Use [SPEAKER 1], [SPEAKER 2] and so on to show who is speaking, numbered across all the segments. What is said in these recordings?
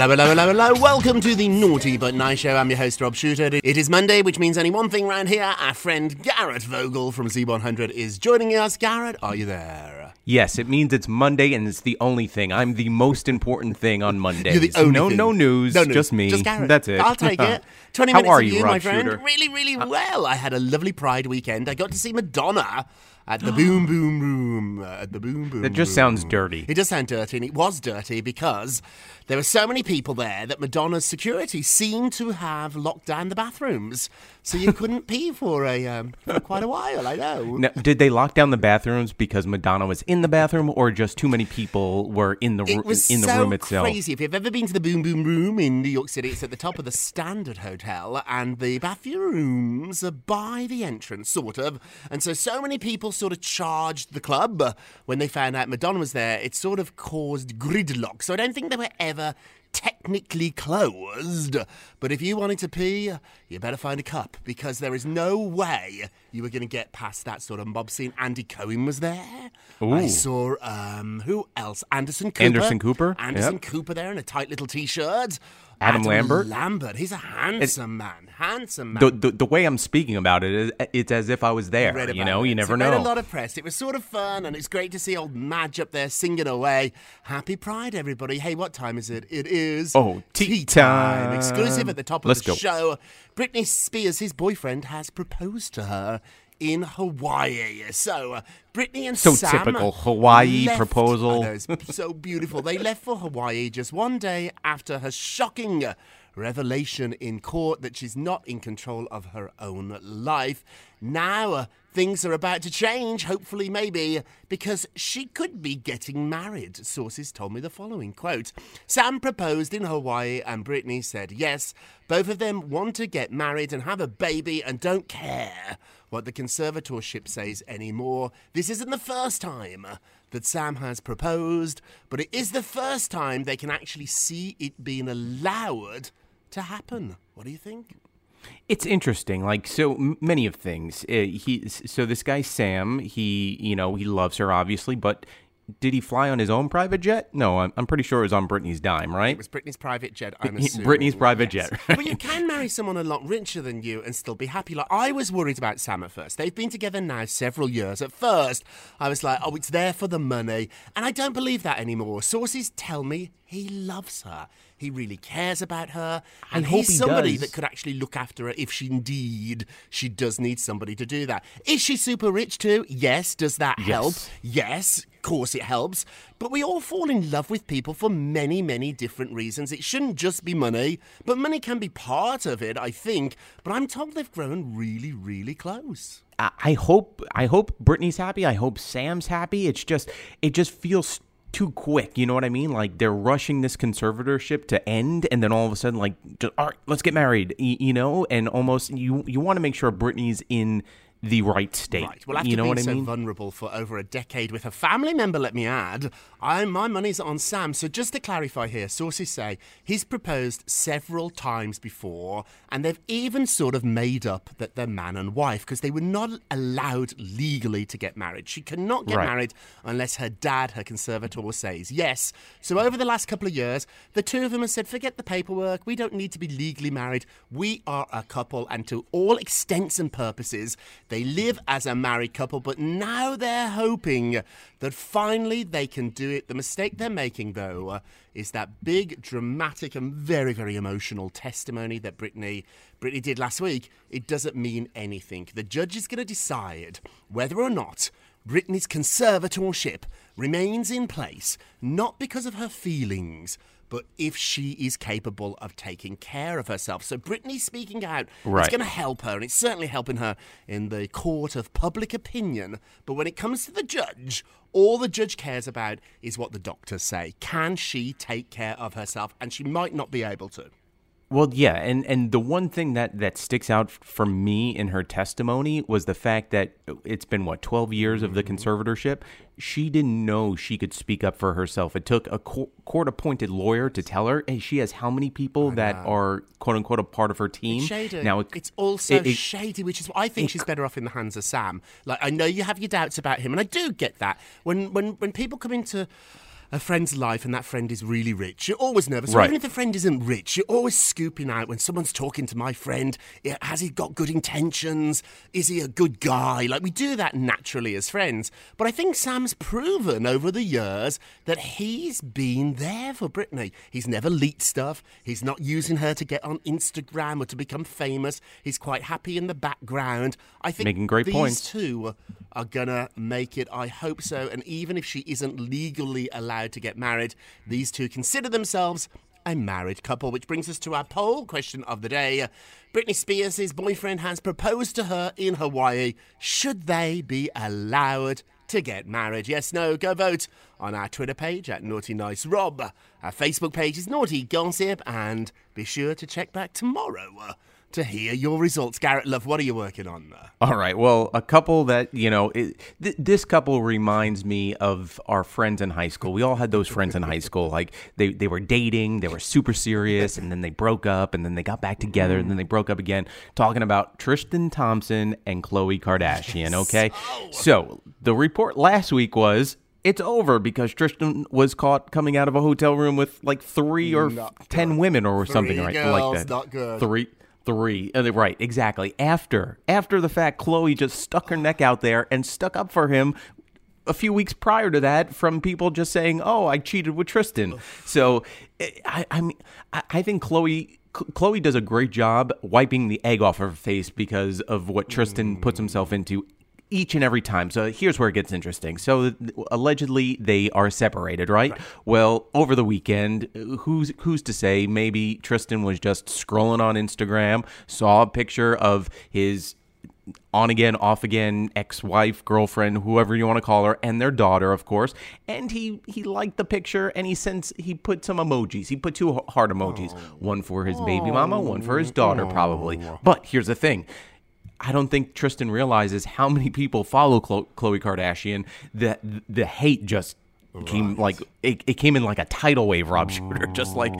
[SPEAKER 1] Hello, hello, hello, hello. Welcome to the Naughty But Nice Show. I'm your host, Rob Shooter. It is Monday, which means only one thing around here. Our friend Garrett Vogel from Z100 is joining us. Garrett, are you there?
[SPEAKER 2] Yes, it means it's Monday and it's the only thing. I'm the most important thing on Mondays.
[SPEAKER 1] You're the only
[SPEAKER 2] no,
[SPEAKER 1] thing.
[SPEAKER 2] no news,
[SPEAKER 1] No news.
[SPEAKER 2] just me.
[SPEAKER 1] Just Garrett.
[SPEAKER 2] That's it.
[SPEAKER 1] I'll take it. 20
[SPEAKER 2] How
[SPEAKER 1] minutes
[SPEAKER 2] are you,
[SPEAKER 1] you,
[SPEAKER 2] Rob
[SPEAKER 1] my friend.
[SPEAKER 2] Shooter?
[SPEAKER 1] Really, really well. I had a lovely Pride weekend. I got to see Madonna at the Boom Boom Room. uh, At the Boom Boom
[SPEAKER 2] That just
[SPEAKER 1] Room.
[SPEAKER 2] sounds dirty.
[SPEAKER 1] It does sound dirty, and it was dirty because there were so many people there that Madonna's security seemed to have locked down the bathrooms, so you couldn't pee for a um, for quite a while. I know.
[SPEAKER 2] Now, did they lock down the bathrooms because Madonna was in the bathroom, or just too many people were in the
[SPEAKER 1] It was
[SPEAKER 2] in the
[SPEAKER 1] so
[SPEAKER 2] room itself?
[SPEAKER 1] crazy. If you've ever been to the Boom Boom Room in New York City, it's at the top of the Standard Hotel, and the bathrooms are by the entrance, sort of. And so, so many people sort of charged the club when they found out Madonna was there. It sort of caused gridlock. So I don't think they were ever technically closed. But if you wanted to pee, you better find a cup because there is no way you were going to get past that sort of mob scene. Andy Cohen was there. I saw um, who else? Anderson Cooper.
[SPEAKER 2] Anderson Cooper,
[SPEAKER 1] Anderson
[SPEAKER 2] yep.
[SPEAKER 1] Cooper there in a tight little t-shirt.
[SPEAKER 2] Adam Lambert?
[SPEAKER 1] Lambert. He's a handsome man. Handsome man.
[SPEAKER 2] The, the, the way I'm speaking about it is it's as if I was there. You know,
[SPEAKER 1] it.
[SPEAKER 2] you never
[SPEAKER 1] So
[SPEAKER 2] know.
[SPEAKER 1] Read a lot of press. It was sort of fun, and it's great to see old Madge up there singing away. Happy Pride, everybody! Hey, what time is it? It is
[SPEAKER 2] Oh, tea time.
[SPEAKER 1] Exclusive at the top of
[SPEAKER 2] Let's
[SPEAKER 1] the
[SPEAKER 2] go.
[SPEAKER 1] show. Britney Spears, his boyfriend, has proposed to her. In Hawaii, so uh, Britney and
[SPEAKER 2] So
[SPEAKER 1] Sam
[SPEAKER 2] typical Hawaii
[SPEAKER 1] left-
[SPEAKER 2] proposal.
[SPEAKER 1] Know, it's so beautiful. They left for Hawaii just one day after her shocking revelation in court that she's not in control of her own life. Now uh, things are about to change, hopefully, maybe, because she could be getting married. Sources told me the following quote Sam proposed in Hawaii, and Britney said yes. Both of them want to get married and have a baby and don't care what the conservatorship says anymore. This isn't the first time that Sam has proposed, but it is the first time they can actually see it being allowed to happen. What do you think?
[SPEAKER 2] It's interesting, like so many of things. Uh, he so this guy Sam, he you know he loves her obviously, but did he fly on his own private jet? No, I'm, I'm pretty sure it was on Britney's dime, right?
[SPEAKER 1] It was Britney's private jet, I'm
[SPEAKER 2] He-
[SPEAKER 1] assuming.
[SPEAKER 2] Britney's private
[SPEAKER 1] Yes.
[SPEAKER 2] jet.
[SPEAKER 1] but you can marry someone a lot richer than you and still be happy. Like, I was worried about Sam at first. They've been together now several years. At first, I was like, oh, it's there for the money. And I don't believe that anymore. Sources tell me he loves her. He really cares about her. And he's
[SPEAKER 2] he
[SPEAKER 1] somebody
[SPEAKER 2] does.
[SPEAKER 1] that could actually look after her if she indeed she does need somebody to do that. Is she super rich too? Yes. Does that help?
[SPEAKER 2] Yes.
[SPEAKER 1] Course it helps. But we all fall in love with people for many, many different reasons. It shouldn't just be money, but money can be part of it, I think. But I'm told they've grown really, really close.
[SPEAKER 2] I hope I hope Britney's happy. I hope Sam's happy. It's just it just feels too quick. You know what I mean? Like they're rushing this conservatorship to end, and then all of a sudden, like, just, all right, let's get married. You know, and almost you you want to make sure Britney's in the right state.
[SPEAKER 1] Right. Well, after
[SPEAKER 2] you know
[SPEAKER 1] being
[SPEAKER 2] what I
[SPEAKER 1] so
[SPEAKER 2] mean?
[SPEAKER 1] vulnerable for over a decade with a family member, let me add, I, my money's on Sam. So just to clarify here, sources say he's proposed several times before, and they've even sort of made up that they're man and wife because they were not allowed legally to get married. She cannot get
[SPEAKER 2] Right.
[SPEAKER 1] married unless her dad, her conservator, says yes. So over the last couple of years, the two of them have said, forget the paperwork. We don't need to be legally married. We are a couple, and to all extents and purposes, they live as a married couple. But now they're hoping that finally they can do it. The mistake they're making, though, is that big, dramatic, and very, very emotional testimony that Britney Britney did last week. It doesn't mean anything. The judge is going to decide whether or not Britney's conservatorship remains in place, not because of her feelings, but if she is capable of taking care of herself. So Britney speaking out is
[SPEAKER 2] Right.
[SPEAKER 1] going to help her, and it's certainly helping her in the court of public opinion. But when it comes to the judge, all the judge cares about is what the doctors say. Can she take care of herself? And she might not be able to.
[SPEAKER 2] Well, yeah, and and the one thing that that sticks out for me in her testimony was the fact that it's been what twelve years of the
[SPEAKER 1] Mm-hmm.
[SPEAKER 2] conservatorship. She didn't know she could speak up for herself. It took a co- court-appointed lawyer to tell her, and she has how many people that are quote unquote a part of her team.
[SPEAKER 1] It's shady.
[SPEAKER 2] Now it-
[SPEAKER 1] it's also
[SPEAKER 2] it- it-
[SPEAKER 1] shady, which is why I think she's better off in the hands of Sam. Like I know you have your doubts about him, and I do get that. When when when people come into a friend's life and that friend is really rich, you're always nervous.
[SPEAKER 2] Right.
[SPEAKER 1] Even if the friend isn't rich, you're always scooping out when someone's talking to my friend. Has he got good intentions? Is he a good guy? Like we do that naturally as friends. But I think Sam's proven over the years that he's been there for Britney. He's never leaked stuff. He's not using her to get on Instagram or to become famous. He's quite happy in the background. I think
[SPEAKER 2] Making great
[SPEAKER 1] these
[SPEAKER 2] points.
[SPEAKER 1] two are gonna make it. I hope so. And even if she isn't legally allowed to get married, these two consider themselves a married couple. Which brings us to our poll question of the day. Britney Spears' boyfriend has proposed to her in Hawaii. Should they be allowed to get married? Yes, no, go vote on our Twitter page at Naughty Nice Rob. Our Facebook page is Naughty Gossip, and be sure to check back tomorrow to hear your results. Garrett Love, what are you working on? Uh?
[SPEAKER 2] All right. Well, a couple that you know, it, th- this couple reminds me of our friends in high school. We all had those friends in high school. Like they they were dating, they were super serious, and then they broke up, and then they got back together, and then they broke up again. Talking about Tristan Thompson and Khloe Kardashian. Okay. So the report last week was. It's over because Tristan was caught coming out of a hotel room with like three or ten women or something
[SPEAKER 1] Three
[SPEAKER 2] right
[SPEAKER 1] girls,
[SPEAKER 2] like that.
[SPEAKER 1] not good.
[SPEAKER 2] Three three uh, right exactly. After after the fact Khloe just stuck her neck out there and stuck up for him a few weeks prior to that from people just saying oh i cheated with tristan. So i i mean i, I think Khloe Khloe does a great job wiping the egg off her face because of what Tristan puts himself into each and every time. So here's where it gets interesting. So allegedly they are separated, right? Well, over the weekend, who's who's to say maybe Tristan was just scrolling on Instagram, saw a picture of his on again, off again, ex-wife, girlfriend, whoever you want to call her, and their daughter, of course. And he he liked the picture, and he sends he put some emojis. He put two heart emojis, oh. one for his baby oh. mama, one for his daughter, probably. Oh. But here's the thing. I don't think Tristan realizes how many people follow Khloe Kardashian. That the hate just came like it, it came in like a tidal wave rob oh. shooter just like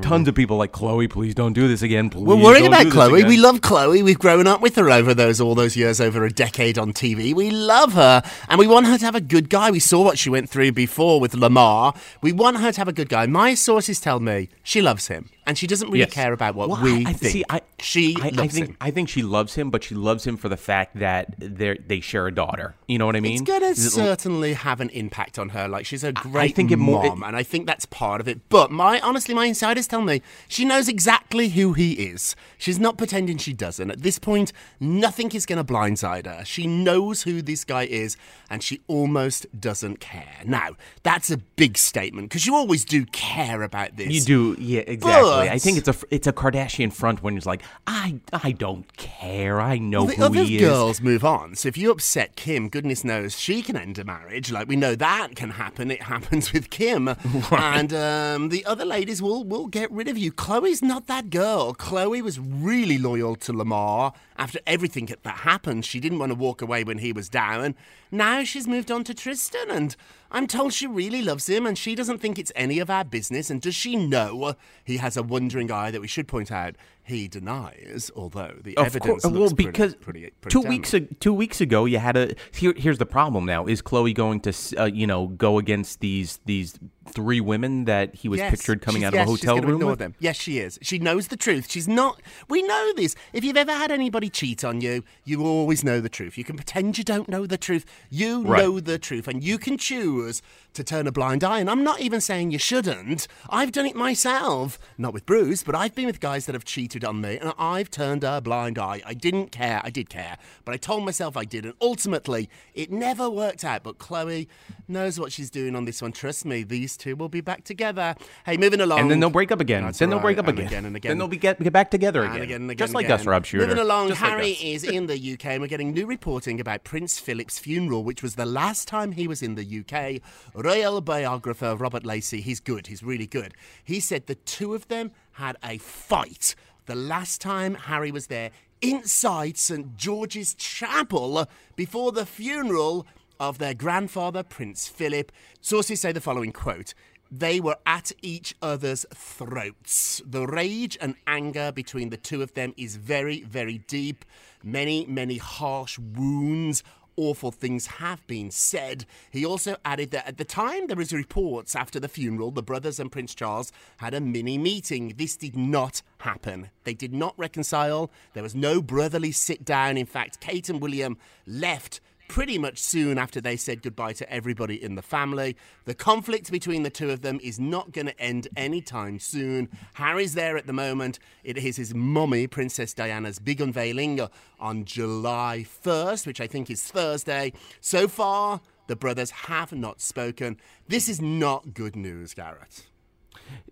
[SPEAKER 2] tons of people like Khloe, please don't do this again please
[SPEAKER 1] We're worried
[SPEAKER 2] don't
[SPEAKER 1] about
[SPEAKER 2] do this
[SPEAKER 1] Khloe.
[SPEAKER 2] again."
[SPEAKER 1] We love Khloe. We've grown up with her over those all those years, over a decade on TV. We love her, and we want her to have a good guy. We saw what she went through before with Lamar. We want her to have a good guy. My sources tell me she loves him, and she doesn't really
[SPEAKER 2] Yes.
[SPEAKER 1] care about what
[SPEAKER 2] Well,
[SPEAKER 1] we
[SPEAKER 2] I, I-
[SPEAKER 1] think.
[SPEAKER 2] See, I,
[SPEAKER 1] she
[SPEAKER 2] I,
[SPEAKER 1] loves
[SPEAKER 2] I think
[SPEAKER 1] him.
[SPEAKER 2] I think she loves him, but she loves him for the fact that they they share a daughter. You know what I mean?
[SPEAKER 1] It's going to
[SPEAKER 2] Is it-
[SPEAKER 1] certainly have an impact on her. Like she's a great
[SPEAKER 2] think it more-
[SPEAKER 1] mom, and I think that's part of it. But my honestly, my insiders tell me she knows exactly who he is. She's not pretending she doesn't. At this point, nothing is going to blindside her. She knows who this guy is, and she almost doesn't care. Now, that's a big statement because you always do care about this.
[SPEAKER 2] You do, yeah, exactly. I think it's a it's a Kardashian front when it's like, I I don't care. I know
[SPEAKER 1] the
[SPEAKER 2] who
[SPEAKER 1] other
[SPEAKER 2] he is.
[SPEAKER 1] girls move on. So if you upset Kim, goodness knows she can end a marriage. Like we know that can happen. It happens with Kim, and um, the other ladies will will get rid of you. Khloe's not that girl. Khloe was really loyal to Lamar after everything that happened. She didn't want to walk away when he was down. Now she's moved on to Tristan, and I'm told she really loves him, and she doesn't think it's any of our business. And does she know he has a wandering eye that we should point out he denies? Although the
[SPEAKER 2] Of
[SPEAKER 1] evidence
[SPEAKER 2] course,
[SPEAKER 1] looks
[SPEAKER 2] well, because
[SPEAKER 1] pretty, pretty
[SPEAKER 2] two
[SPEAKER 1] damning.
[SPEAKER 2] weeks two weeks ago, you had a. Here, here's the problem. Now, is Khloe going to, uh, you know, go against these these three women that he was
[SPEAKER 1] Yes,
[SPEAKER 2] pictured coming
[SPEAKER 1] she's-
[SPEAKER 2] out
[SPEAKER 1] yes,
[SPEAKER 2] of a
[SPEAKER 1] she's
[SPEAKER 2] hotel
[SPEAKER 1] gonna
[SPEAKER 2] room
[SPEAKER 1] ignore
[SPEAKER 2] with?
[SPEAKER 1] them. Yes, she is. She knows the truth. She's not. We know this. If you've ever had anybody cheat on you, you always know the truth. You can pretend you don't know the truth. You
[SPEAKER 2] Right.
[SPEAKER 1] know the truth, and you can choose to turn a blind eye. And I'm not even saying you shouldn't. I've done it myself, not with Bruce, but I've been with guys that have cheated on me, and I've turned a blind eye. I didn't care. I did care, but I told myself I did, and ultimately, it never worked out. But Khloe knows what she's doing on this one. Trust me, these two will be back together. Hey, moving along.
[SPEAKER 2] And then they'll break up again.
[SPEAKER 1] That's
[SPEAKER 2] then they'll break
[SPEAKER 1] right,
[SPEAKER 2] up
[SPEAKER 1] and
[SPEAKER 2] again.
[SPEAKER 1] again and again.
[SPEAKER 2] Then they'll be get, get back together again.
[SPEAKER 1] And
[SPEAKER 2] again.
[SPEAKER 1] and again
[SPEAKER 2] Just like
[SPEAKER 1] again.
[SPEAKER 2] us, Rob Shooter.
[SPEAKER 1] Moving along,
[SPEAKER 2] Just
[SPEAKER 1] Harry
[SPEAKER 2] us.
[SPEAKER 1] is in the UK, and we're getting new reporting about Prince Philip's funeral, which was the last time he was in the UK. Royal biographer Robert Lacey, he's good, he's really good. He said the two of them had a fight the last time Harry was there inside St George's Chapel before the funeral of their grandfather, Prince Philip. Sources say the following quote. They were at each other's throats. The rage and anger between the two of them is very, very deep. Many, many harsh wounds. Awful things have been said. He also added that at the time there was reports after the funeral, the brothers and Prince Charles had a mini meeting. This did not happen. They did not reconcile. There was no brotherly sit down. In fact, Kate and William left pretty much soon after they said goodbye to everybody in the family. The conflict between the two of them is not going to end anytime soon. Harry's there at the moment. It is his mummy, Princess Diana's big unveiling on July 1st, which I think is Thursday. So far, the brothers have not spoken. This is not good news, Garrett.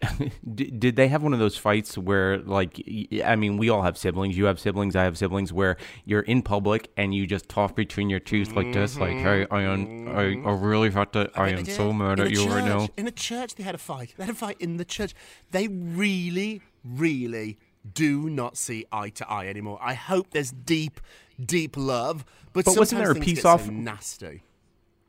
[SPEAKER 2] Did they have one of those fights where, like, i mean, we all have siblings. You have siblings. I have siblings. Where you're in public and you just talk between your teeth like this, like, "Hey, I am, I, I mm-hmm. really have to. I,
[SPEAKER 1] bet
[SPEAKER 2] am so mad
[SPEAKER 1] In
[SPEAKER 2] at you right now."
[SPEAKER 1] church- In a church, they had a fight. They had a fight in the church. They really, really do not see eye to eye anymore. I hope there's deep, deep love, but,
[SPEAKER 2] But wasn't there a peace
[SPEAKER 1] get so
[SPEAKER 2] off-
[SPEAKER 1] nasty.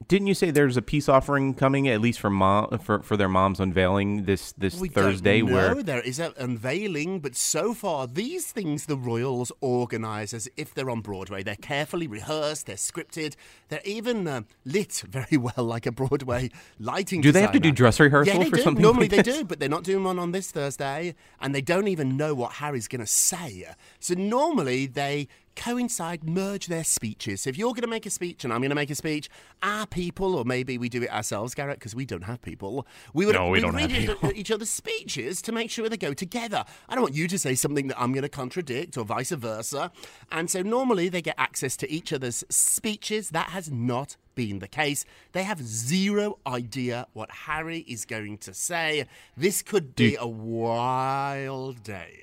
[SPEAKER 2] Didn't you say there's a peace offering coming, at least for mom for, for their mom's unveiling this this
[SPEAKER 1] We
[SPEAKER 2] Thursday?
[SPEAKER 1] don't know.
[SPEAKER 2] Where
[SPEAKER 1] there is an unveiling, but so far these things the Royals organise as if they're on Broadway. They're carefully rehearsed, they're scripted, they're even uh, lit very well like a Broadway lighting.
[SPEAKER 2] Do they have to do dress rehearsal
[SPEAKER 1] yeah, they
[SPEAKER 2] for
[SPEAKER 1] do.
[SPEAKER 2] something
[SPEAKER 1] Normally
[SPEAKER 2] like
[SPEAKER 1] they
[SPEAKER 2] this?
[SPEAKER 1] do, but they're not doing one on this Thursday, and they don't even know what Harry's going to say. So normally they coincide, merge their speeches. So if you're going to make a speech and I'm going to make a speech, our people, or maybe we do it ourselves, Garrett, because we don't have people, we would
[SPEAKER 2] No, we don't
[SPEAKER 1] read
[SPEAKER 2] have
[SPEAKER 1] each- each other's speeches to make sure they go together. I don't want you to say something that I'm going to contradict or vice versa. And so normally they get access to each other's speeches. That has not been the case. They have zero idea what Harry is going to say. This could be a wild day.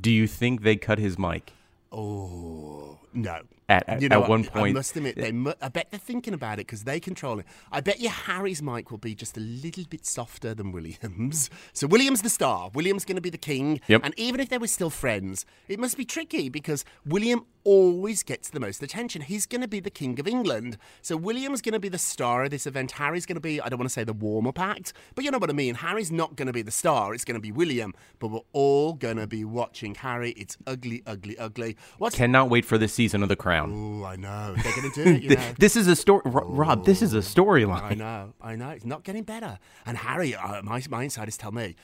[SPEAKER 2] do you think they cut his mic?
[SPEAKER 1] Oh, No.
[SPEAKER 2] At- at-
[SPEAKER 1] you know
[SPEAKER 2] at one point-
[SPEAKER 1] I must admit, they mu- I bet they're thinking about it because they control it. I bet you Harry's mic will be just a little bit softer than William's. So William's the star. William's going to be the king.
[SPEAKER 2] Yep.
[SPEAKER 1] And even if they were still friends, it must be tricky because William always gets the most attention. He's going to be the king of England. So William's going to be the star of this event. Harry's going to be, I don't want to say the warm-up act, but you know what I mean. Harry's not going to be the star. It's going to be William. But we're all going to be watching Harry. It's ugly, ugly, ugly. What's
[SPEAKER 2] Cannot wait for this season of The Crown.
[SPEAKER 1] Oh, I know. They're going to do it, you know.
[SPEAKER 2] This is a story, Rob. This is a storyline.
[SPEAKER 1] I know, I know. It's not getting better. And Harry, uh, my, my insiders tell me,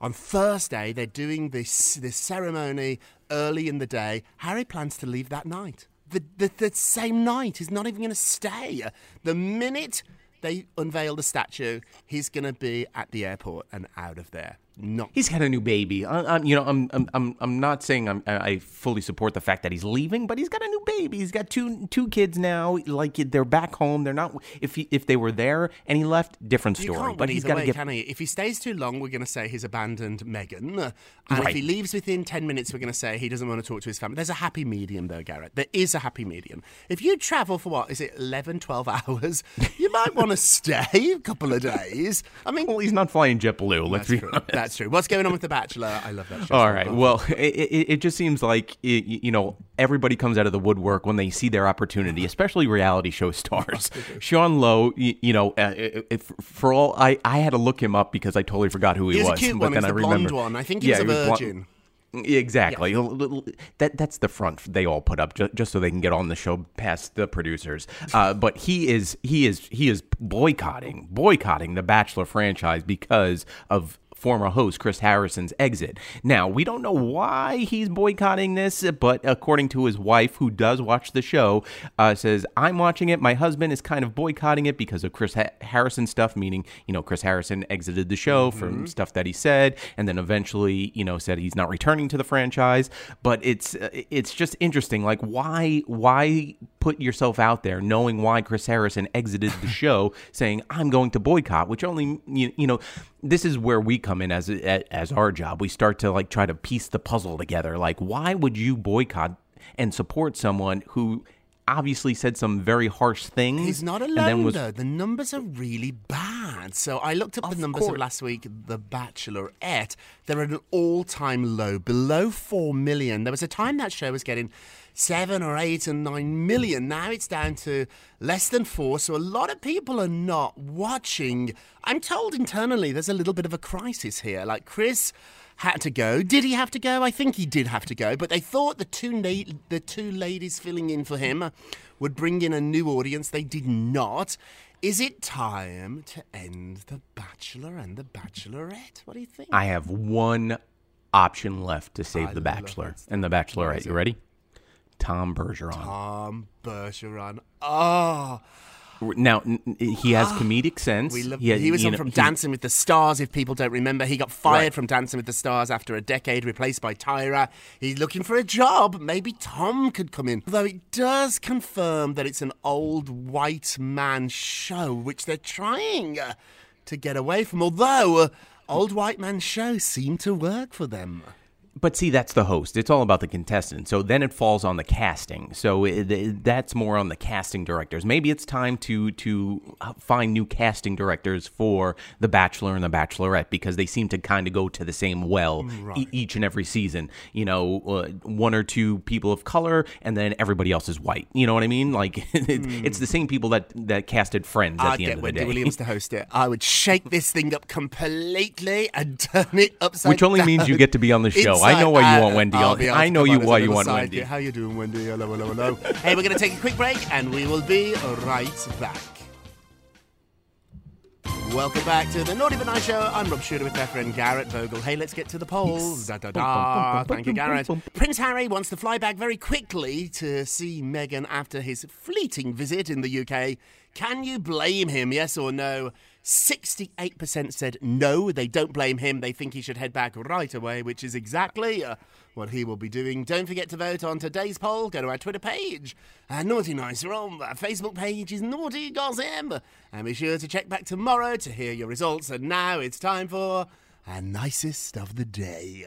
[SPEAKER 1] on Thursday they're doing this this ceremony early in the day. Harry plans to leave that night. The, the, the same night. He's not even going to stay. The minute they unveil the statue, he's going to be at the airport and out of there. Not
[SPEAKER 2] He's got a new baby. I, I'm, you know, I'm, I'm, I'm, I'm not saying I'm, I fully support the fact that he's leaving, but he's got a new baby. He's got two, two kids now. Like they're back home. They're not. If he, if they were there and he left, different story. but he's got to get.
[SPEAKER 1] can he? If he stays too long, we're going to say he's abandoned Meghan. And if he leaves within 10 minutes, we're going to say he doesn't want to talk to his family. There's a happy medium, though, Garrett. There is a happy medium. If you travel for what, is it 11, 12 hours, you might want to stay a couple of days. I mean,
[SPEAKER 2] Well, he's not flying JetBlue. Let's be honest.
[SPEAKER 1] That's true. What's going on with The Bachelor? I love that show.
[SPEAKER 2] All
[SPEAKER 1] so
[SPEAKER 2] Well, it, it, it just seems like it, you know everybody comes out of the woodwork when they see their opportunity, especially reality show stars. Sean Lowe, you, you know, uh, if, for all I, I had to look him up because I totally forgot who he,
[SPEAKER 1] was a cute
[SPEAKER 2] but
[SPEAKER 1] one.
[SPEAKER 2] then
[SPEAKER 1] He was
[SPEAKER 2] I
[SPEAKER 1] the blonde
[SPEAKER 2] remember
[SPEAKER 1] one. I think he was a
[SPEAKER 2] blonde-
[SPEAKER 1] virgin.
[SPEAKER 2] Exactly. That that's the front they all put up just, just so they can get on the show past the producers. Uh, but he is he is he is boycotting boycotting the Bachelor franchise because of former host Chris Harrison's exit. Now, we don't know why he's boycotting this, but according to his wife, who does watch the show, uh, says, I'm watching it. My husband is kind of boycotting it because of Chris ha- Harrison stuff, meaning, you know, Chris Harrison exited the show from stuff that he said, and then eventually, you know, said he's not returning to the franchise. But it's uh, it's just interesting. Like, why why put yourself out there knowing why Chris Harrison exited the show, saying, I'm going to boycott, which only, you, you know, this is where we come in as as our job. We start to like try to piece the puzzle together. Like, why would you boycott and support someone who obviously said some very harsh things?
[SPEAKER 1] He's not
[SPEAKER 2] and
[SPEAKER 1] alone,
[SPEAKER 2] then was
[SPEAKER 1] though. The numbers are really bad. So I looked up the numbers of last week, The Bachelorette. They're at an all time low, below 4 million. There was a time that show was getting seven or eight and nine million. Now it's down to less than four. So a lot of people are not watching. I'm told internally there's a little bit of a crisis here. Like Chris had to go. Did he have to go? I think he did have to go. But they thought the two na- the two ladies filling in for him would bring in a new audience. They did not. Is it time to end The Bachelor and The Bachelorette? What do you think?
[SPEAKER 2] I have one option left to save
[SPEAKER 1] I
[SPEAKER 2] The Bachelor and The Bachelorette. You ready? Tom Bergeron.
[SPEAKER 1] Tom Bergeron. Oh,
[SPEAKER 2] Now he has comedic sense.
[SPEAKER 1] we love.
[SPEAKER 2] He,
[SPEAKER 1] He, was on
[SPEAKER 2] know,
[SPEAKER 1] from
[SPEAKER 2] he-
[SPEAKER 1] Dancing with the Stars. If people don't remember, he got fired
[SPEAKER 2] Right.
[SPEAKER 1] from Dancing with the Stars after a decade, replaced by Tyra. He's looking for a job. Maybe Tom could come in. Though it does confirm that it's an old white man show, which they're trying uh, to get away from. Although uh, old white man shows seem to work for them.
[SPEAKER 2] But see, that's the host. It's all about the contestant. So then it falls on the casting. So uh, it, it- that's more on the casting directors. Maybe it's time to to uh, find new casting directors for The Bachelor and The Bachelorette because they seem to kind of go to the same well e- each and every season. You know, uh, one or two people of color, and then everybody else is white. You know what I mean? Like it, hmm. it's the same people that that casted Friends at
[SPEAKER 1] I'd
[SPEAKER 2] the end of the day.
[SPEAKER 1] Williams to host it. I would shake this thing up completely and turn it upside down.
[SPEAKER 2] Which only means you get to be on the show. I know why you
[SPEAKER 1] uh,
[SPEAKER 2] want Wendy
[SPEAKER 1] I'll
[SPEAKER 2] on-
[SPEAKER 1] be
[SPEAKER 2] I know you
[SPEAKER 1] on as a
[SPEAKER 2] why you want
[SPEAKER 1] sidekick.
[SPEAKER 2] Wendy.
[SPEAKER 1] How you doing, Wendy? Hello, hello, hello. hey, we're going to take a quick break and we will be right back. Welcome back to the Naughty But Nice Show. I'm Rob Shooter with my friend Garrett Vogel. Hey, let's get to the polls. Da, da, da. Thank you, Garrett. Prince Harry wants to fly back very quickly to see Meghan after his fleeting visit in the UK. Can you blame him, yes or no? 68% said no, they don't blame him. They think he should head back right away, which is exactly uh, what he will be doing. Don't forget to vote on today's poll. Go to our Twitter page, uh, Naughty Nice Rob. Our Facebook page is Naughty Gossip. And be sure to check back tomorrow to hear your results. And now it's time for our nicest of the day.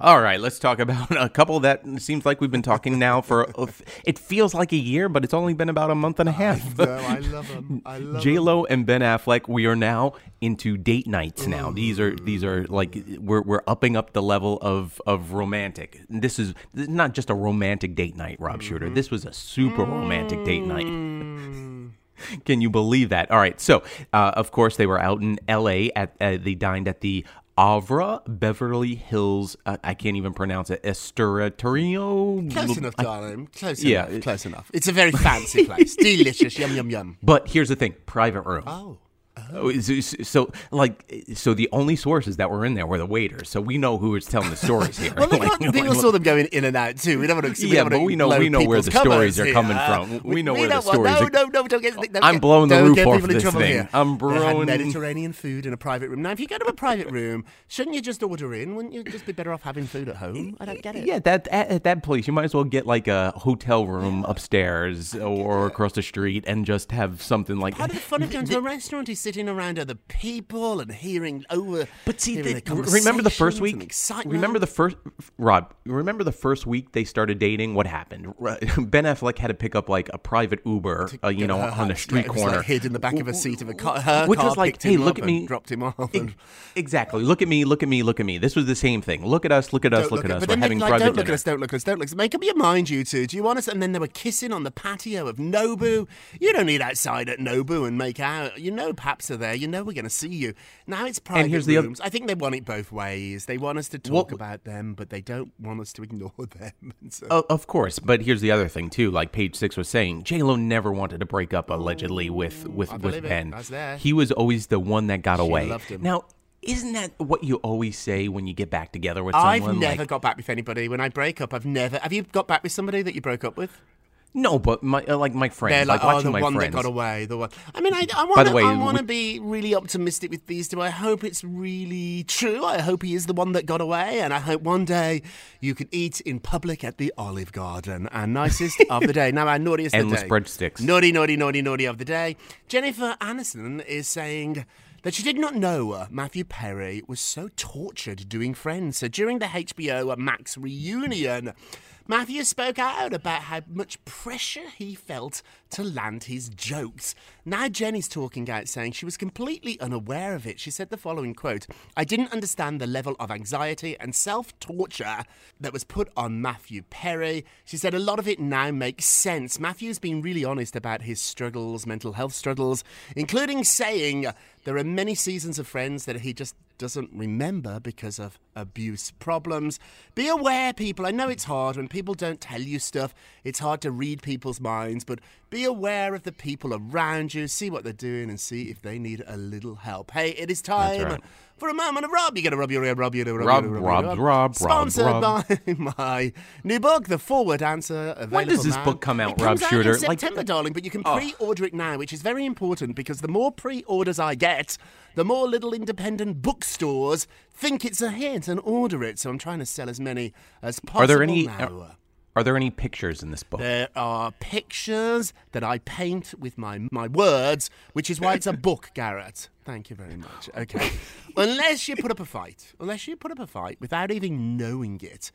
[SPEAKER 2] All right, let's talk about a couple that seems like we've been talking now for. It feels like a year, but it's only been about a month and a half.
[SPEAKER 1] I love them. I love
[SPEAKER 2] J Lo and Ben Affleck. We are now into date nights. Now these are these are like we're we're upping up the level of of romantic. This is, this is not just a romantic date night, Rob Shooter. This was a super romantic date night. Can you believe that? All right. So, uh, of course, they were out in L.A. at uh, they dined at the Avra Beverly Hills. Uh, I can't even pronounce it. Esteratorio.
[SPEAKER 1] Close enough, darling. Close
[SPEAKER 2] Yeah.
[SPEAKER 1] enough. Close enough. It's a very fancy place. Delicious. Yum, yum, yum.
[SPEAKER 2] But here's the thing: private room.
[SPEAKER 1] Oh.
[SPEAKER 2] Oh, So, like, so the only sources that were in there were the waiters. So we know who was telling the stories here.
[SPEAKER 1] Well, look,
[SPEAKER 2] Like,
[SPEAKER 1] people
[SPEAKER 2] like,
[SPEAKER 1] saw them going in and out too. We don't want to.
[SPEAKER 2] Yeah, but we know- we know where the stories are coming uh, from. We know where the
[SPEAKER 1] don't want-
[SPEAKER 2] stories
[SPEAKER 1] No,
[SPEAKER 2] are-
[SPEAKER 1] no, no, don't get. Don't
[SPEAKER 2] I'm
[SPEAKER 1] get,
[SPEAKER 2] blowing the roof off this thing.
[SPEAKER 1] Here.
[SPEAKER 2] I'm blowing-
[SPEAKER 1] Mediterranean food in a private room. Now, if you go to a private room, shouldn't you just order in? Wouldn't you just be better off having food at home? I don't get it.
[SPEAKER 2] Yeah, that at, at that place, you might as well get like a hotel room upstairs or across the street and just have something like.
[SPEAKER 1] Part of the fun of going to a restaurant is sitting around other people and hearing over.
[SPEAKER 2] But see, the,
[SPEAKER 1] the
[SPEAKER 2] remember the first week? Remember the first, Rob? Remember the first week they started dating? What happened? Ben Affleck had to pick up like a private Uber, uh, you know, on a street
[SPEAKER 1] was,
[SPEAKER 2] corner,
[SPEAKER 1] like, hid in the back of a seat of a car. Her
[SPEAKER 2] which
[SPEAKER 1] car
[SPEAKER 2] was like, "Hey, look at me,
[SPEAKER 1] dropped him off. And-
[SPEAKER 2] Exactly. Look at me. Look at me. Look at me. This was the same thing. Look at us. Look at us. Look at us.
[SPEAKER 1] But
[SPEAKER 2] We're having
[SPEAKER 1] like,
[SPEAKER 2] private
[SPEAKER 1] don't look
[SPEAKER 2] dinner.
[SPEAKER 1] at us, don't look at us, don't look at us. Make up your mind, you two. Do you want us? And then they were kissing on the patio of Nobu. You don't need outside at Nobu and make out. You know Paps are there. You know we're going to see you. Now it's private
[SPEAKER 2] here's the
[SPEAKER 1] rooms. I think they want it both ways. They want us to talk
[SPEAKER 2] What-
[SPEAKER 1] about them, but they don't want us to ignore them. So-
[SPEAKER 2] O- of course, but here's the other thing too. Like Page Six was saying, J Lo never wanted to break up allegedly with with
[SPEAKER 1] I
[SPEAKER 2] with. Ben.
[SPEAKER 1] I was there.
[SPEAKER 2] He was always the one that got
[SPEAKER 1] She
[SPEAKER 2] away.
[SPEAKER 1] loved him.
[SPEAKER 2] Now, isn't that what you always say when you get back together with someone?
[SPEAKER 1] I've never
[SPEAKER 2] like,
[SPEAKER 1] got back with anybody. When I break up, I've never. Have you got back with somebody that you broke up with?
[SPEAKER 2] No, but my uh, like my friends,
[SPEAKER 1] They're like, oh,
[SPEAKER 2] watching
[SPEAKER 1] the
[SPEAKER 2] my
[SPEAKER 1] one
[SPEAKER 2] friends.
[SPEAKER 1] that got away. The one. I mean, I, I want to. I want to be really optimistic with these two. I hope it's really true. I hope he is the one that got away, and I hope one day you can eat in public at the Olive Garden. And nicest of the day. Now, our naughtiest
[SPEAKER 2] Endless
[SPEAKER 1] of the day.
[SPEAKER 2] breadsticks.
[SPEAKER 1] Naughty, naughty, naughty, naughty of the day. Jennifer Aniston is saying. That she did not know Matthew Perry was so tortured doing Friends. So during the HBO Max reunion, Matthew spoke out about how much pressure he felt to land his jokes. Now Jenny's talking out saying she was completely unaware of it. She said the following quote I didn't understand the level of anxiety and self torture that was put on Matthew Perry. She said a lot of it now makes sense. Matthew's been really honest about his struggles, mental health struggles, including saying there are many seasons of Friends that he just doesn't remember because of abuse problems. Be aware, people. I know it's hard when people don't tell you stuff. It's hard to read people's minds, but be aware of the people around you. See what they're doing and see if they need a little help. Hey, it is time.
[SPEAKER 2] right.
[SPEAKER 1] For a moment of Rob, you gotta rub your ear, rub your ear, rub,
[SPEAKER 2] Rob,
[SPEAKER 1] your ear,
[SPEAKER 2] Rob,
[SPEAKER 1] ear,
[SPEAKER 2] Rob, Rob,
[SPEAKER 1] Sponsored
[SPEAKER 2] Rob.
[SPEAKER 1] by my new book, The Forward Answer. Available
[SPEAKER 2] When does this
[SPEAKER 1] now.
[SPEAKER 2] book come out,
[SPEAKER 1] It comes
[SPEAKER 2] Rob
[SPEAKER 1] out
[SPEAKER 2] Shooter?
[SPEAKER 1] In
[SPEAKER 2] Like-
[SPEAKER 1] September, uh, darling, but you can
[SPEAKER 2] Oh.
[SPEAKER 1] pre-order it now, which is very important because the more pre-orders I get, the more little independent bookstores think it's a hit and order it. So I'm trying to sell as many as possible
[SPEAKER 2] Are there any?
[SPEAKER 1] Uh, now.
[SPEAKER 2] Are there any pictures in this book?
[SPEAKER 1] There are pictures that I paint with my my words, which is why it's a book, Garrett. Thank you very much. Okay. unless you put up a fight, unless you put up a fight without even knowing it.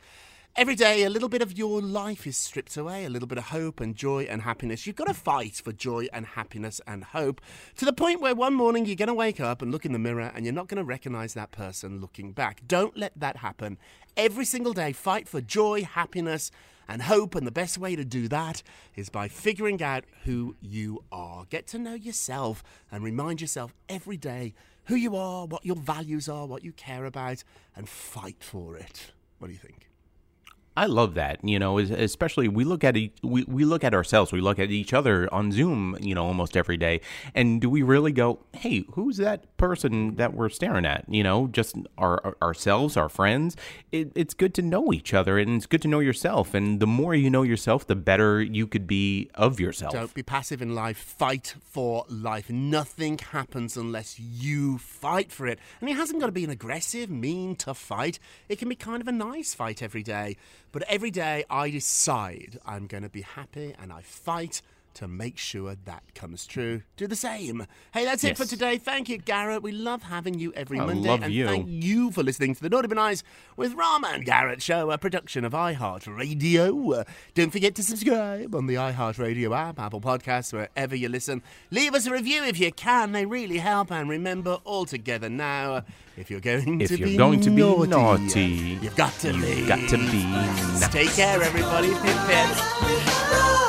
[SPEAKER 1] Every day, a little bit of your life is stripped away, a little bit of hope and joy and happiness. You've got to fight for joy and happiness and hope to the point where one morning you're going to wake up and look in the mirror and you're not going to recognize that person looking back. Don't let that happen. Every single day, fight for joy, happiness, and hope. And the best way to do that is by figuring out who you are. Get to know yourself and remind yourself every day who you are, what your values are, what you care about, and fight for it. What do you think?
[SPEAKER 2] I love that. You know, especially we look at we we look at ourselves. We look at each other on Zoom. You know, almost every day. And do we really go, "Hey, who's that person that we're staring at?" You know, just our, our- ourselves, our friends. It, it's good to know each other, and it's good to know yourself. And the more you know yourself, the better you could be of yourself.
[SPEAKER 1] Don't be passive in life. Fight for life. Nothing happens unless you fight for it. And it hasn't got to be an aggressive, mean, tough fight. It can be kind of a nice fight every day. But every day I decide I'm going to be happy and I fight to make sure that comes true. Do the same. Hey, that's it for today. Thank you, Garrett. We love having you every
[SPEAKER 2] I
[SPEAKER 1] Monday. and
[SPEAKER 2] you.
[SPEAKER 1] thank you for listening to the Naughty But Nice with Rama and Garrett show, a production of iHeartRadio. Don't forget to subscribe on the iHeartRadio app, Apple Podcasts, wherever you listen. Leave us a review if you can. They really help. And remember, all together now, if you're going
[SPEAKER 2] If
[SPEAKER 1] to
[SPEAKER 2] you're
[SPEAKER 1] be
[SPEAKER 2] going to be
[SPEAKER 1] naughty,
[SPEAKER 2] naughty,
[SPEAKER 1] you've got to
[SPEAKER 2] you've
[SPEAKER 1] be.
[SPEAKER 2] got to be nice.
[SPEAKER 1] Take care, everybody. Pip pip.